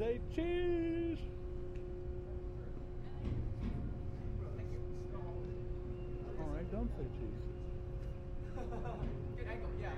say cheese. All right, don't say cheese. Good angle, yeah.